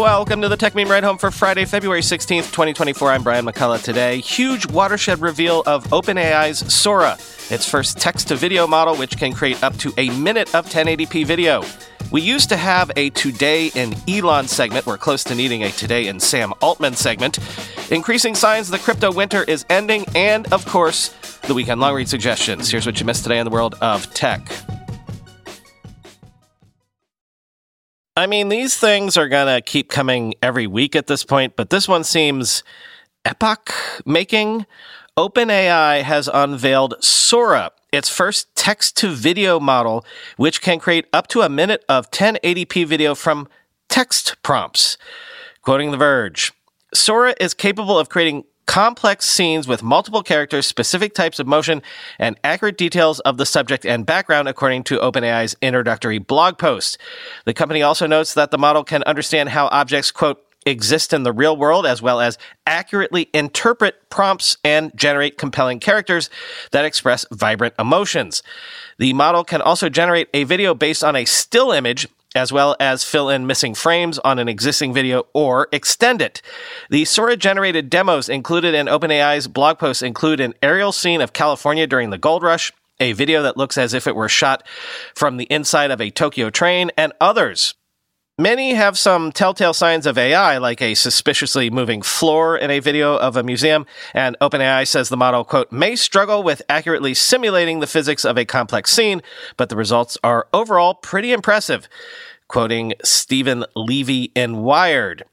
Welcome to the Techmeme Ride Home for Friday, February 16th, 2024. I'm Brian McCullough today. Huge watershed reveal of OpenAI's Sora, its first text to video model, which can create up to a minute of 1080p video. We used to have a Today in Elon segment. We're close to needing a Today in Sam Altman segment. Increasing signs the crypto winter is ending, and of course, the weekend long read suggestions. Here's what you missed today in the world of tech. I mean, these things are going to keep coming every week at this point, but this one seems epoch making. OpenAI has unveiled Sora, its first text to video model, which can create up to a minute of 1080p video from text prompts. Quoting The Verge Sora is capable of creating complex scenes with multiple characters, specific types of motion, and accurate details of the subject and background, according to OpenAI's introductory blog post. The company also notes that the model can understand how objects, quote, exist in the real world, as well as accurately interpret prompts and generate compelling characters that express vibrant emotions. The model can also generate a video based on a still image as well as fill in missing frames on an existing video or extend it. The Sora generated demos included in OpenAI's blog post include an aerial scene of California during the gold rush, a video that looks as if it were shot from the inside of a Tokyo train, and others. Many have some telltale signs of AI, like a suspiciously moving floor in a video of a museum, and OpenAI says the model, quote, may struggle with accurately simulating the physics of a complex scene, but the results are overall pretty impressive. Quoting Stephen Levy in Wired.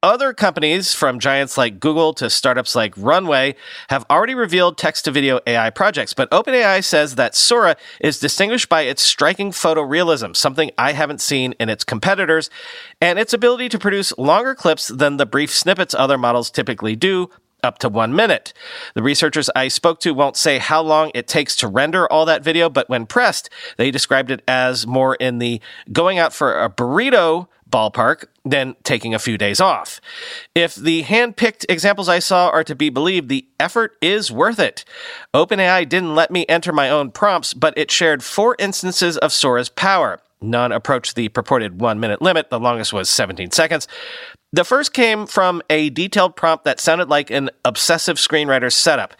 Other companies, from giants like Google to startups like Runway, have already revealed text to video AI projects, but OpenAI says that Sora is distinguished by its striking photorealism, something I haven't seen in its competitors, and its ability to produce longer clips than the brief snippets other models typically do, up to one minute. The researchers I spoke to won't say how long it takes to render all that video, but when pressed, they described it as more in the going out for a burrito ballpark than taking a few days off. If the hand-picked examples I saw are to be believed, the effort is worth it. OpenAI didn't let me enter my own prompts, but it shared four instances of Sora's power. None approached the purported one minute limit. The longest was 17 seconds. The first came from a detailed prompt that sounded like an obsessive screenwriter's setup.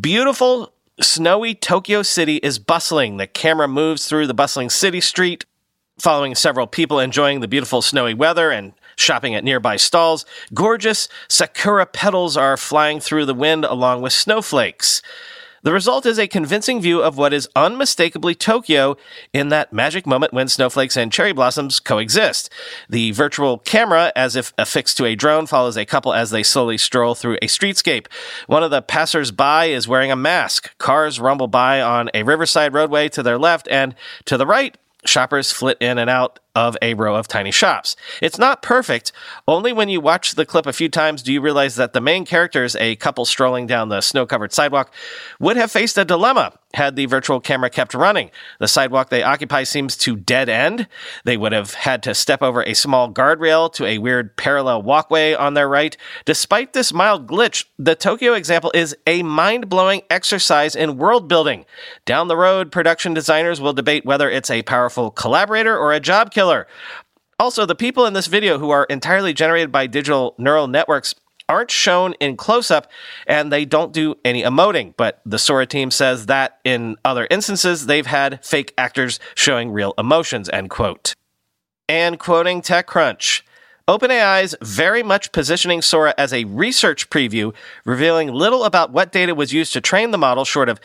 Beautiful, snowy Tokyo City is bustling. The camera moves through the bustling city street following several people enjoying the beautiful snowy weather and shopping at nearby stalls. Gorgeous sakura petals are flying through the wind along with snowflakes. The result is a convincing view of what is unmistakably Tokyo in that magic moment when snowflakes and cherry blossoms coexist. The virtual camera, as if affixed to a drone, follows a couple as they slowly stroll through a streetscape. One of the passers-by is wearing a mask. Cars rumble by on a riverside roadway to their left, and to the right, shoppers flit in and out of a row of tiny shops. It's not perfect. Only when you watch the clip a few times do you realize that the main characters, a couple strolling down the snow covered sidewalk, would have faced a dilemma had the virtual camera kept running. The sidewalk they occupy seems to dead end. They would have had to step over a small guardrail to a weird parallel walkway on their right. Despite this mild glitch, the Tokyo example is a mind blowing exercise in world building. Down the road, production designers will debate whether it's a powerful collaborator or a job killer killer. Also, the people in this video who are entirely generated by digital neural networks aren't shown in close up and they don't do any emoting. But the Sora team says that in other instances, they've had fake actors showing real emotions, end quote. And quoting TechCrunch. OpenAI's very much positioning Sora as a research preview, revealing little about what data was used to train the model, short of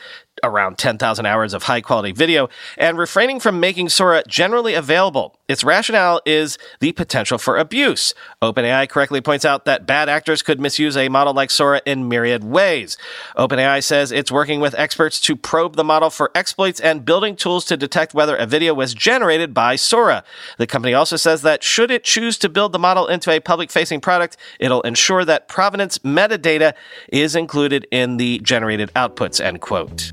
around 10,000 hours of high quality video, and refraining from making Sora generally available. Its rationale is the potential for abuse. OpenAI correctly points out that bad actors could misuse a model like Sora in myriad ways. OpenAI says it's working with experts to probe the model for exploits and building tools to detect whether a video was generated by Sora. The company also says that should it choose to build the model into a public facing product, it'll ensure that provenance metadata is included in the generated outputs, end quote.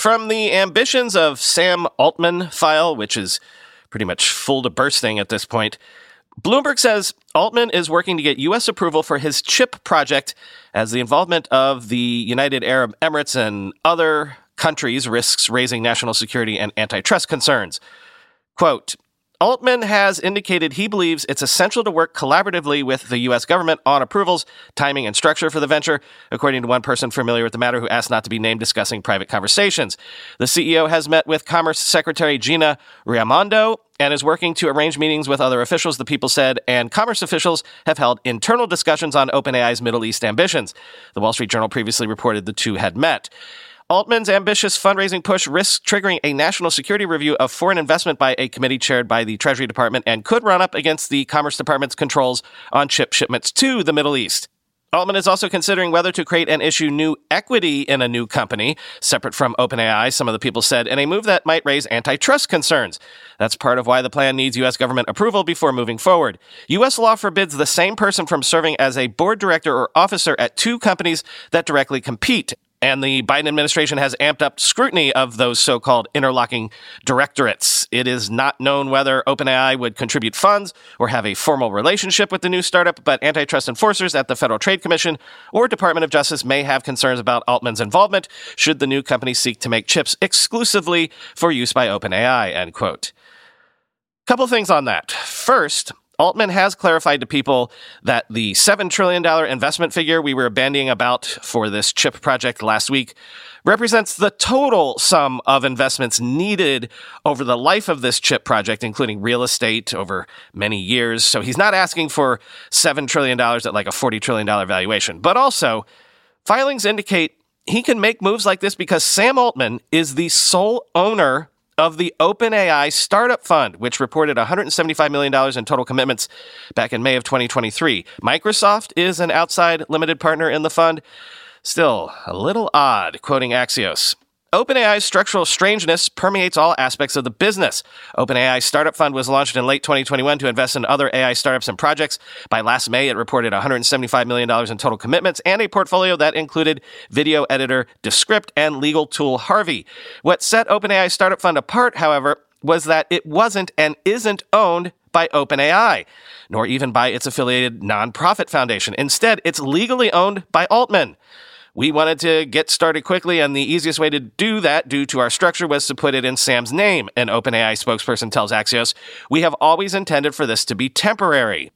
From the ambitions of Sam Altman file, which is pretty much full to bursting at this point, Bloomberg says Altman is working to get U.S. approval for his chip project as the involvement of the United Arab Emirates and other countries risks raising national security and antitrust concerns. Quote, Altman has indicated he believes it's essential to work collaboratively with the U.S. government on approvals, timing, and structure for the venture, according to one person familiar with the matter who asked not to be named discussing private conversations. The CEO has met with Commerce Secretary Gina Raimondo and is working to arrange meetings with other officials, the people said, and commerce officials have held internal discussions on OpenAI's Middle East ambitions. The Wall Street Journal previously reported the two had met. Altman's ambitious fundraising push risks triggering a national security review of foreign investment by a committee chaired by the Treasury Department and could run up against the Commerce Department's controls on chip shipments to the Middle East. Altman is also considering whether to create and issue new equity in a new company, separate from OpenAI, some of the people said, in a move that might raise antitrust concerns. That's part of why the plan needs U.S. government approval before moving forward. U.S. law forbids the same person from serving as a board director or officer at two companies that directly compete. And the Biden administration has amped up scrutiny of those so called interlocking directorates. It is not known whether OpenAI would contribute funds or have a formal relationship with the new startup, but antitrust enforcers at the Federal Trade Commission or Department of Justice may have concerns about Altman's involvement should the new company seek to make chips exclusively for use by OpenAI, end quote. Couple things on that. First, Altman has clarified to people that the $7 trillion investment figure we were bandying about for this chip project last week represents the total sum of investments needed over the life of this chip project, including real estate over many years. So he's not asking for $7 trillion at like a $40 trillion valuation. But also, filings indicate he can make moves like this because Sam Altman is the sole owner of the OpenAI Startup Fund, which reported $175 million in total commitments back in May of 2023. Microsoft is an outside limited partner in the fund. Still, a little odd, quoting Axios. OpenAI's structural strangeness permeates all aspects of the business. OpenAI's startup fund was launched in late 2021 to invest in other AI startups and projects. By last May, it reported $175 million in total commitments and a portfolio that included video editor Descript and legal tool Harvey. What set OpenAI's startup fund apart, however, was that it wasn't and isn't owned by OpenAI, nor even by its affiliated nonprofit foundation. Instead, it's legally owned by Altman. We wanted to get started quickly, and the easiest way to do that, due to our structure, was to put it in Sam's name, an OpenAI spokesperson tells Axios. We have always intended for this to be temporary.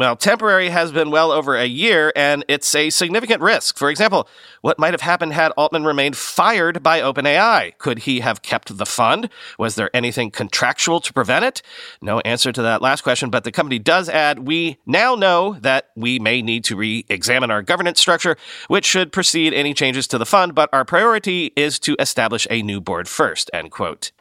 Well, temporary has been well over a year, and it's a significant risk. For example, what might have happened had Altman remained fired by OpenAI? Could he have kept the fund? Was there anything contractual to prevent it? No answer to that last question, but the company does add we now know that we may need to re examine our governance structure, which should precede any changes to the fund, but our priority is to establish a new board first, end quote.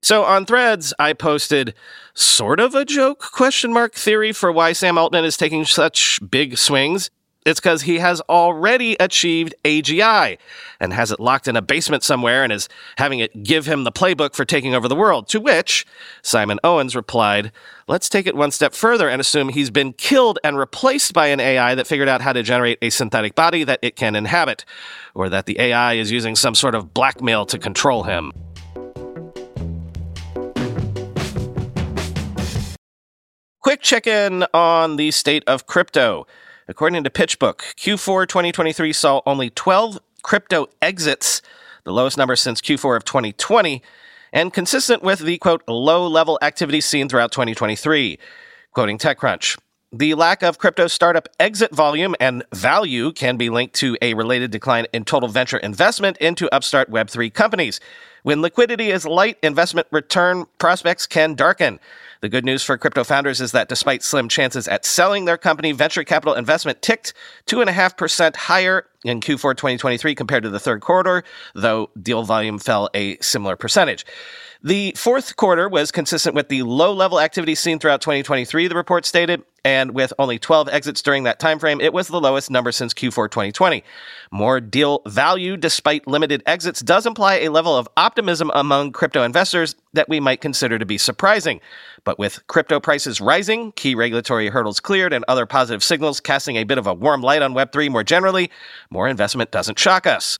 So on Threads, I posted sort of a joke question mark theory for why Sam Altman is taking such big swings. It's because he has already achieved AGI and has it locked in a basement somewhere and is having it give him the playbook for taking over the world. To which Simon Owens replied, Let's take it one step further and assume he's been killed and replaced by an AI that figured out how to generate a synthetic body that it can inhabit, or that the AI is using some sort of blackmail to control him. Quick check in on the state of crypto. According to PitchBook, Q4 2023 saw only 12 crypto exits, the lowest number since Q4 of 2020, and consistent with the quote, low level activity seen throughout 2023. Quoting TechCrunch. The lack of crypto startup exit volume and value can be linked to a related decline in total venture investment into upstart Web3 companies. When liquidity is light, investment return prospects can darken. The good news for crypto founders is that despite slim chances at selling their company, venture capital investment ticked 2.5% higher in Q4 2023 compared to the third quarter, though deal volume fell a similar percentage. The fourth quarter was consistent with the low level activity seen throughout 2023, the report stated, and with only 12 exits during that time frame, it was the lowest number since Q4 2020. More deal value despite limited exits does imply a level of optimism among crypto investors that we might consider to be surprising. But with crypto prices rising, key regulatory hurdles cleared, and other positive signals casting a bit of a warm light on Web3 more generally, more investment doesn't shock us.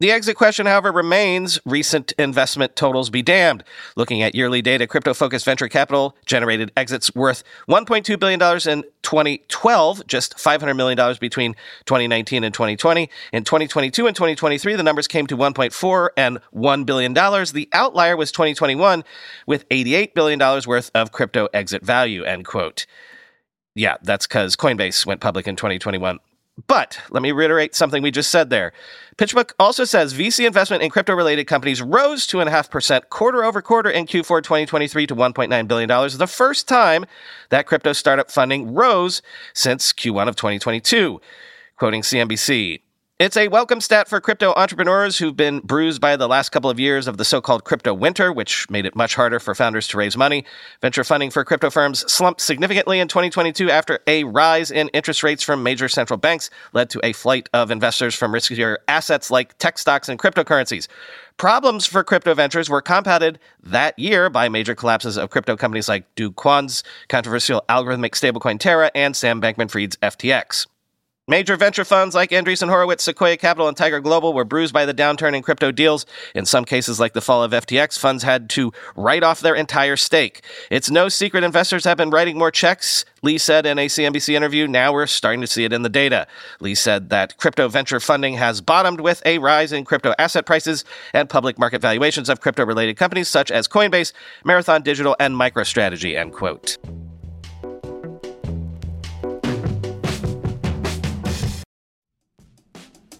The exit question, however, remains recent investment totals be damned. Looking at yearly data, crypto focused venture capital generated exits worth $1.2 billion in 2012, just $500 million between 2019 and 2020. In 2022 and 2023, the numbers came to 1.4 and $1 billion. The outlier was 2021 with $88 billion worth of crypto exit value, end quote. Yeah, that's because Coinbase went public in 2021. But let me reiterate something we just said there. PitchBook also says VC investment in crypto related companies rose 2.5% quarter over quarter in Q4 2023 to $1.9 billion, the first time that crypto startup funding rose since Q1 of 2022. Quoting CNBC, it's a welcome stat for crypto entrepreneurs who've been bruised by the last couple of years of the so called crypto winter, which made it much harder for founders to raise money. Venture funding for crypto firms slumped significantly in 2022 after a rise in interest rates from major central banks led to a flight of investors from riskier assets like tech stocks and cryptocurrencies. Problems for crypto ventures were compounded that year by major collapses of crypto companies like Do Kwon's controversial algorithmic stablecoin Terra and Sam Bankman Fried's FTX. Major venture funds like Andreessen Horowitz, Sequoia Capital, and Tiger Global were bruised by the downturn in crypto deals. In some cases, like the fall of FTX, funds had to write off their entire stake. It's no secret investors have been writing more checks, Lee said in a CNBC interview. Now we're starting to see it in the data. Lee said that crypto venture funding has bottomed with a rise in crypto asset prices and public market valuations of crypto related companies such as Coinbase, Marathon Digital, and MicroStrategy, end quote.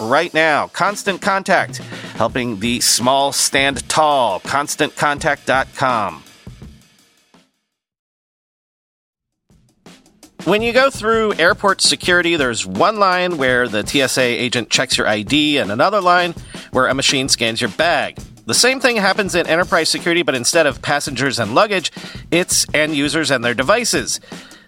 right now. Constant Contact, helping the small stand tall. ConstantContact.com. When you go through airport security, there's one line where the TSA agent checks your ID and another line where a machine scans your bag. The same thing happens in enterprise security, but instead of passengers and luggage, it's end users and their devices.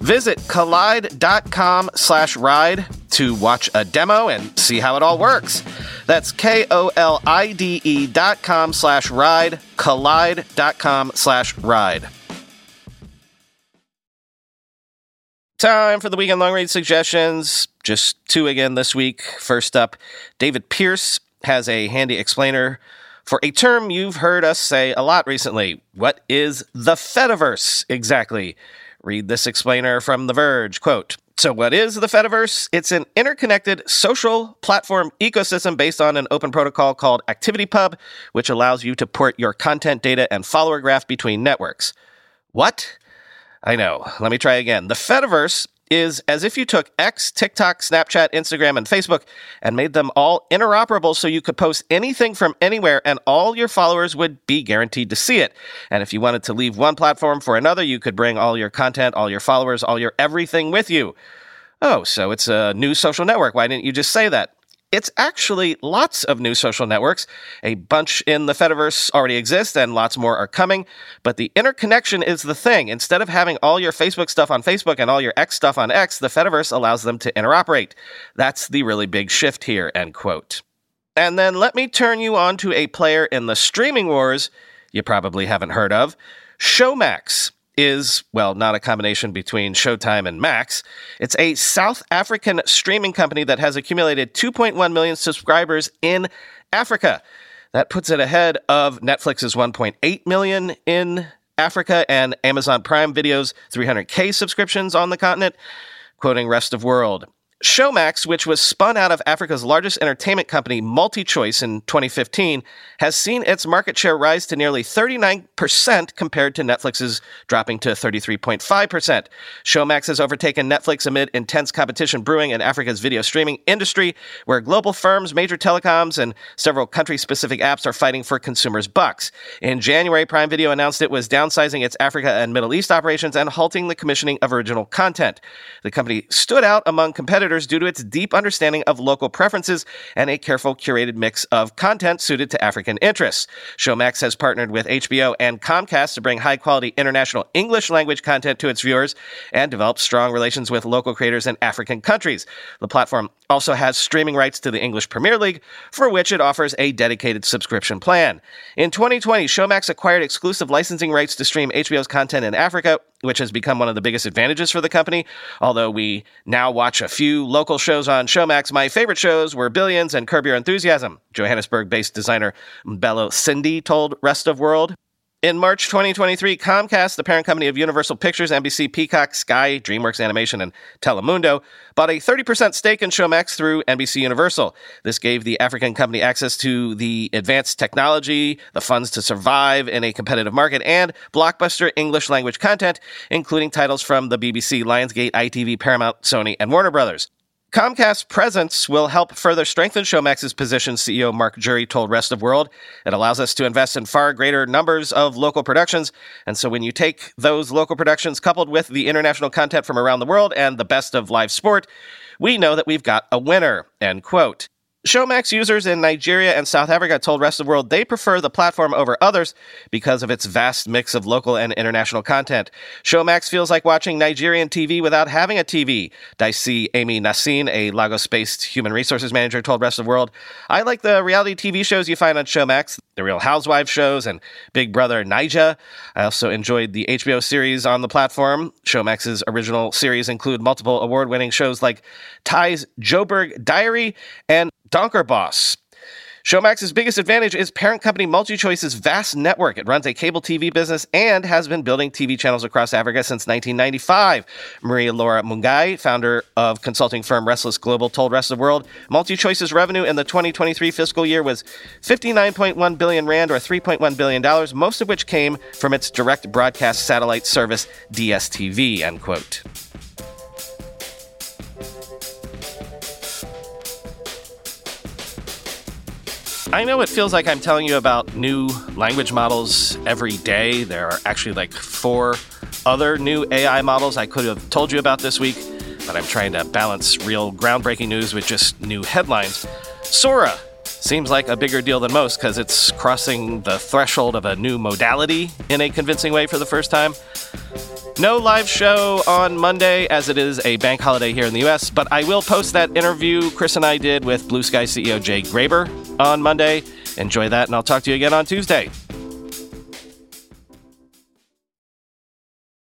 Visit kolide.com slash ride to watch a demo and see how it all works. That's K-O-L-I-D-E dot com slash ride, kolide.com slash ride. Time for the weekend long read suggestions. Just two again this week. First up, David Pierce has a handy explainer for a term you've heard us say a lot recently. What is the Fediverse exactly? Read this explainer from The Verge. Quote, so, what is the Fediverse? It's an interconnected social platform ecosystem based on an open protocol called ActivityPub, which allows you to port your content data and follower graph between networks. What? I know. Let me try again. The Fediverse is as if you took X, TikTok, Snapchat, Instagram, and Facebook and made them all interoperable so you could post anything from anywhere and all your followers would be guaranteed to see it. And if you wanted to leave one platform for another, you could bring all your content, all your followers, all your everything with you. Oh, so it's a new social network. Why didn't you just say that? It's actually lots of new social networks. A bunch in the Fediverse already exist and lots more are coming, but the interconnection is the thing. Instead of having all your Facebook stuff on Facebook and all your X stuff on X, the Fediverse allows them to interoperate. That's the really big shift here, end quote. And then let me turn you on to a player in the streaming wars you probably haven't heard of, Showmax is, well, not a combination between Showtime and Max. It's a South African streaming company that has accumulated 2.1 million subscribers in Africa. That puts it ahead of Netflix's 1.8 million in Africa and Amazon Prime Video's 300K subscriptions on the continent, quoting Rest of World. Showmax, which was spun out of Africa's largest entertainment company, MultiChoice, in 2015, has seen its market share rise to nearly 39% compared to Netflix's dropping to 33.5%. Showmax has overtaken Netflix amid intense competition brewing in Africa's video streaming industry, where global firms, major telecoms, and several country specific apps are fighting for consumers' bucks. In January, Prime Video announced it was downsizing its Africa and Middle East operations and halting the commissioning of original content. The company stood out among competitors due to its deep understanding of local preferences and a careful curated mix of content suited to African interests. Showmax has partnered with HBO and Comcast to bring high quality international English language content to its viewers and develop strong relations with local creators in African countries. The platform also has streaming rights to the English Premier League, for which it offers a dedicated subscription plan. In 2020, Showmax acquired exclusive licensing rights to stream HBO's content in Africa, which has become one of the biggest advantages for the company. Although we now watch a few local shows on Showmax, my favorite shows were Billions and Curb Your Enthusiasm. Johannesburg based designer Bello Cindy told Rest of World. In March 2023, Comcast, the parent company of Universal Pictures, NBC, Peacock, Sky, DreamWorks Animation, and Telemundo, bought a 30% stake in Showmax through NBC Universal. This gave the African company access to the advanced technology, the funds to survive in a competitive market, and blockbuster English language content, including titles from the BBC, Lionsgate, ITV, Paramount, Sony, and Warner Brothers. Comcast's presence will help further strengthen Showmax's position, CEO Mark Jury told Rest of World. It allows us to invest in far greater numbers of local productions. And so when you take those local productions coupled with the international content from around the world and the best of live sport, we know that we've got a winner, end quote. Showmax users in Nigeria and South Africa told Rest of the World they prefer the platform over others because of its vast mix of local and international content. Showmax feels like watching Nigerian TV without having a TV. Dicey Amy Nassin, a Lagos-based human resources manager, told Rest of the World, I like the reality TV shows you find on Showmax, the Real Housewives shows and Big Brother Naija. I also enjoyed the HBO series on the platform. Showmax's original series include multiple award-winning shows like Ty's Joburg Diary and Donkerbos. Showmax's biggest advantage is parent company MultiChoice's vast network. It runs a cable TV business and has been building TV channels across Africa since 1995. Maria Laura Mungai, founder of consulting firm Restless Global, told Rest of the World MultiChoice's revenue in the 2023 fiscal year was 59.1 billion rand or 3.1 billion dollars, most of which came from its direct broadcast satellite service DSTV. End quote. I know it feels like I'm telling you about new language models every day. There are actually like four other new AI models I could have told you about this week, but I'm trying to balance real groundbreaking news with just new headlines. Sora seems like a bigger deal than most because it's crossing the threshold of a new modality in a convincing way for the first time. No live show on Monday as it is a bank holiday here in the US, but I will post that interview Chris and I did with Bluesky CEO Jay Graber on Monday. Enjoy that, and I'll talk to you again on Tuesday.